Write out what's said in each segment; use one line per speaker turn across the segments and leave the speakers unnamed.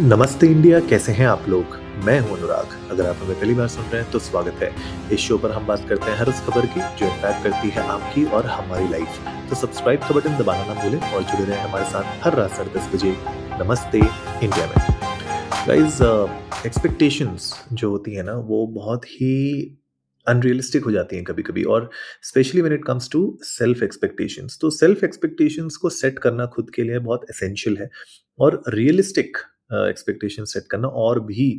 नमस्ते इंडिया कैसे हैं आप लोग? मैं हूँ अनुराग। अगर आप हमें पहली बार सुन रहे हैं तो स्वागत है। इस शो पर हम बात करते हैं हर उस खबर की जो इम्पैक्ट करती है आपकी और हमारी लाइफ तो सब्सक्राइब का बटन दबाना ना भूलें और जुड़े रहें हमारे साथ हर रात साढ़े दस बजे। नमस्ते इंडिया में। गाइज़ एक्सपेक्टेशंस uh, जो होती है ना वो बहुत ही अनरियलिस्टिक हो जाती हैं कभी कभी और specially when it comes to self expectations तो सेल्फ एक्सपेक्टेशंस को सेट करना खुद के लिए बहुत एसेंशियल है और रियलिस्टिक एक्सपेक्टेशन सेट करना और भी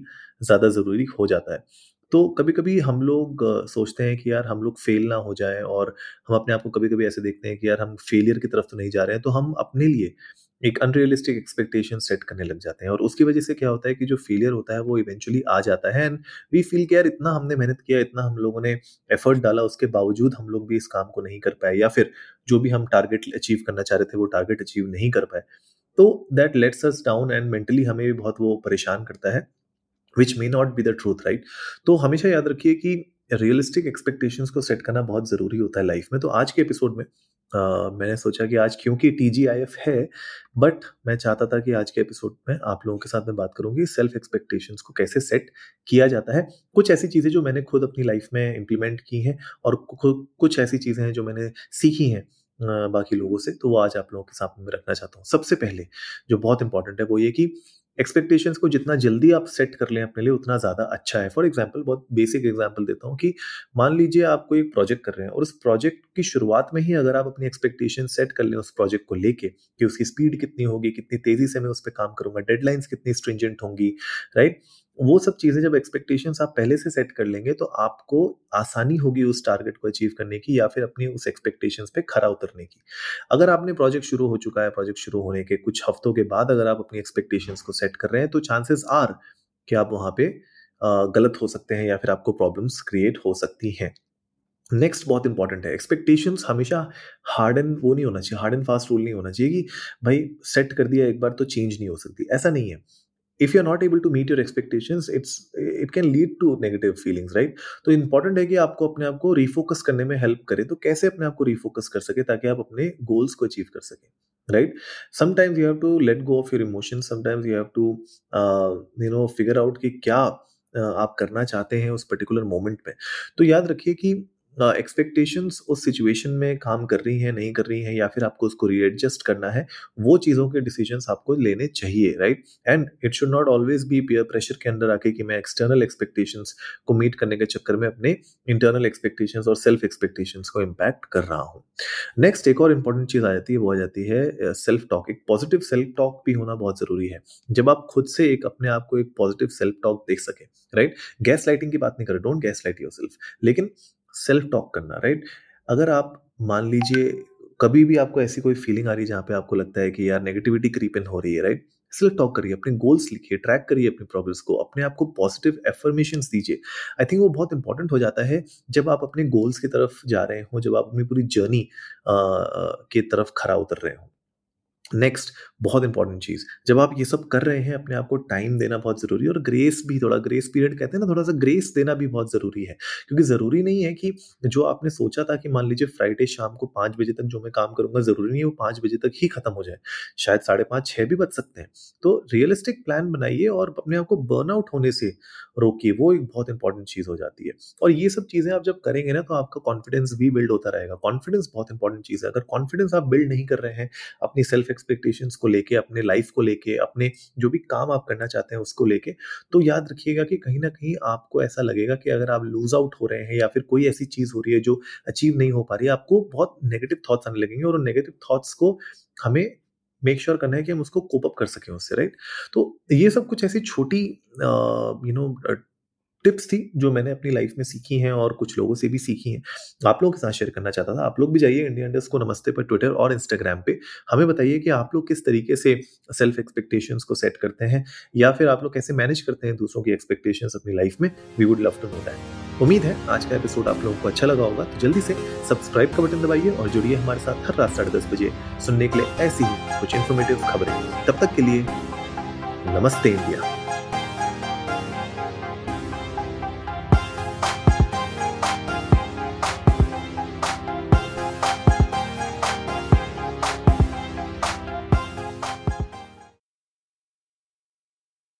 ज़्यादा ज़रूरी हो जाता है। तो कभी कभी हम लोग सोचते हैं कि यार हम लोग फेल ना हो जाए और हम अपने आप को कभी कभी ऐसे देखते हैं कि यार हम फेलियर की तरफ़ तो नहीं जा रहे हैं तो हम अपने लिए एक अनरियलिस्टिक एक्सपेक्टेशन सेट करने लग जाते हैं। और उसकी वजह से क्या होता है कि जो फेलियर होता है वो इवेंचुअली आ जाता है एंड वी फील कि यार इतना हमने मेहनत किया, इतना हम लोगों ने एफर्ट डाला, उसके बावजूद हम लोग भी इस काम को नहीं कर पाए या फिर जो भी हम टारगेट अचीव करना चाह रहे थे वो टारगेट अचीव नहीं कर पाए। तो that lets us down and mentally हमें भी बहुत वो परेशान करता है which may not be the truth right तो हमेशा याद रखिए कि रियलिस्टिक एक्सपेक्टेशंस को सेट करना बहुत ज़रूरी होता है लाइफ में। तो आज के एपिसोड में Uh, मैंने सोचा कि आज क्योंकि टी है बट मैं चाहता था कि आज के एपिसोड में आप लोगों के साथ में बात करूँगी सेल्फ एक्सपेक्टेशंस को कैसे सेट किया जाता है। कुछ ऐसी चीज़ें जो मैंने खुद अपनी लाइफ में इम्प्लीमेंट की हैं और कुछ ऐसी चीज़ें हैं जो मैंने सीखी हैं। बाकी लोगों से तो वो आज आप लोगों के सामने में रखना चाहता हूँ। सबसे पहले, जो बहुत इंपॉर्टेंट है वो ये कि एक्सपेक्टेशंस को जितना जल्दी आप सेट कर लें अपने लिए, उतना ज़्यादा अच्छा है। फॉर एग्ज़ाम्पल बहुत बेसिक एग्ज़ाम्पल देता हूँ कि मान लीजिए आप कोई एक प्रोजेक्ट कर रहे हैं और उस प्रोजेक्ट की शुरुआत में ही अगर आप अपनी एक्सपेक्टेशन सेट कर लें उस प्रोजेक्ट को लेके कि उसकी स्पीड कितनी होगी, कितनी तेज़ी से मैं उस पर काम करूँगा डेडलाइंस कितनी स्ट्रिंजेंट होंगी राइट वो सब चीज़ें जब एक्सपेक्टेशंस आप पहले से सेट कर लेंगे तो आपको आसानी होगी उस टारगेट को अचीव करने की या फिर अपनी उस एक्सपेक्टेशंस पे खरा उतरने की। अगर आपने प्रोजेक्ट शुरू हो चुका है प्रोजेक्ट शुरू होने के कुछ हफ्तों के बाद अगर आप अपनी एक्सपेक्टेशंस को सेट कर रहे हैं तो चांसेस आर कि आप वहाँ पे गलत हो सकते हैं या फिर आपको प्रॉब्लम्स क्रिएट हो सकती हैं। नेक्स्ट बहुत इंपॉर्टेंट है। एक्सपेक्टेशंस हमेशा हार्ड एंड वो नहीं होना चाहिए। हार्ड एंड फास्ट रूल नहीं होना चाहिए कि भाई सेट कर दिया एक बार तो चेंज नहीं हो सकती। ऐसा नहीं है। If you are not able to meet your expectations it's it can lead to negative feelings right तो इंपॉर्टेंट है कि आपको अपने आप को रिफोकस करने में हेल्प करे। तो कैसे अपने आप को रिफोकस कर सके ताकि आप अपने गोल्स को अचीव कर सकें right sometimes you have to let go of your emotion sometimes you have to you know figure out कि क्या uh, आप करना चाहते हैं उस पर्टिकुलर मोमेंट में। तो याद रखिए कि एक्सपेक्टेशंस उस सिचुएशन में काम कर रही हैं, नहीं कर रही हैं, या फिर आपको उसको रीएडजस्ट करना है, वो चीज़ों के डिसीजंस आपको लेने चाहिए right and it should not always be peer pressure के अंदर आके कि मैं एक्सटर्नल एक्सपेक्टेशंस को मीट करने के चक्कर में अपने इंटरनल एक्सपेक्टेशंस और सेल्फ एक्सपेक्टेशंस को इम्पैक्ट कर रहा हूँ। नेक्स्ट एक और इंपॉर्टेंट चीज़ आ जाती है, वो आ जाती है सेल्फ टॉक एक पॉजिटिव सेल्फ टॉक भी होना बहुत ज़रूरी है। जब आप खुद से एक अपने आप को एक पॉजिटिव सेल्फ टॉक देख सके राइट गैस लाइटिंग की बात नहीं करें डोंट गैस लाइट योर लेकिन सेल्फ टॉक करना राइट अगर आप मान लीजिए, कभी भी आपको ऐसी कोई फीलिंग आ रही है जहाँ पे आपको लगता है कि यार नेगेटिविटी क्रीप इन हो रही है राइट सेल्फ टॉक करिए, अपने गोल्स लिखिए ट्रैक करिए अपनी प्रॉब्लम्स को, अपने आप को पॉजिटिव एफर्मेशन दीजिए। आई थिंक वो बहुत इंपॉर्टेंट हो जाता है जब आप अपने गोल्स की तरफ़ जा रहे हो, जब आप अपनी पूरी जर्नी की तरफ़ खरा उतर रहे हो। नेक्स्ट बहुत इंपॉर्टेंट चीज़। जब आप ये सब कर रहे हैं, अपने आप को टाइम देना बहुत ज़रूरी है और ग्रेस भी थोड़ा ग्रेस पीरियड कहते हैं ना, थोड़ा सा ग्रेस देना भी बहुत ज़रूरी है। क्योंकि ज़रूरी नहीं है कि जो आपने सोचा था कि मान लीजिए फ्राइडे शाम को पाँच बजे तक जो मैं काम करूँगा, ज़रूरी नहीं है वो पाँच बजे तक ही खत्म हो जाए। शायद साढ़े पाँच छः भी बच सकते हैं। तो रियलिस्टिक प्लान बनाइए और अपने आप को बर्नआउट होने से रोकिए, वो एक बहुत इंपॉर्टेंट चीज़ हो जाती है। और ये सब चीज़ें आप जब करेंगे ना तो आपका कॉन्फिडेंस भी बिल्ड होता रहेगा। कॉन्फिडेंस बहुत इंपॉर्टेंट चीज़ है। अगर कॉन्फिडेंस आप बिल्ड नहीं कर रहे हैं, अपनी सेल्फ एक्सपेक्टेशंस को लेके, अपने लाइफ को लेके, अपने जो भी काम आप करना चाहते हैं उसको लेके तो याद रखिएगा कि कहीं ना कहीं आपको ऐसा लगेगा कि अगर आप लूज आउट हो रहे हैं या फिर कोई ऐसी चीज़ हो रही है जो अचीव नहीं हो पा रही है, आपको बहुत नेगेटिव थॉट्स आने लगेंगे और उन नेगेटिव थॉट्स को हमें मेक श्योर sure करना है कि हम उसको कोप अप कर सकें उससे राइट तो ये सब कुछ ऐसी छोटी यू नो टिप्स थी जो मैंने अपनी लाइफ में सीखी हैं और कुछ लोगों से भी सीखी हैं। आप लोगों के साथ शेयर करना चाहता था। आप लोग भी जाइए इंडिया इंडस्ट को नमस्ते पर ट्विटर और इंस्टाग्राम पे। हमें बताइए कि आप लोग किस तरीके से सेल्फ एक्सपेक्टेशंस को सेट करते हैं या फिर आप लोग कैसे मैनेज करते हैं दूसरों की एक्सपेक्टेशंस अपनी लाइफ में। We would love to know that उम्मीद है आज का एपिसोड आप लोगों को अच्छा लगा होगा। तो जल्दी से सब्सक्राइब का बटन दबाइए और जुड़िए हमारे साथ हर रात साढ़े दस बजे सुनने के लिए ऐसी ही कुछ इन्फॉर्मेटिव खबरें। तब तक के लिए नमस्ते इंडिया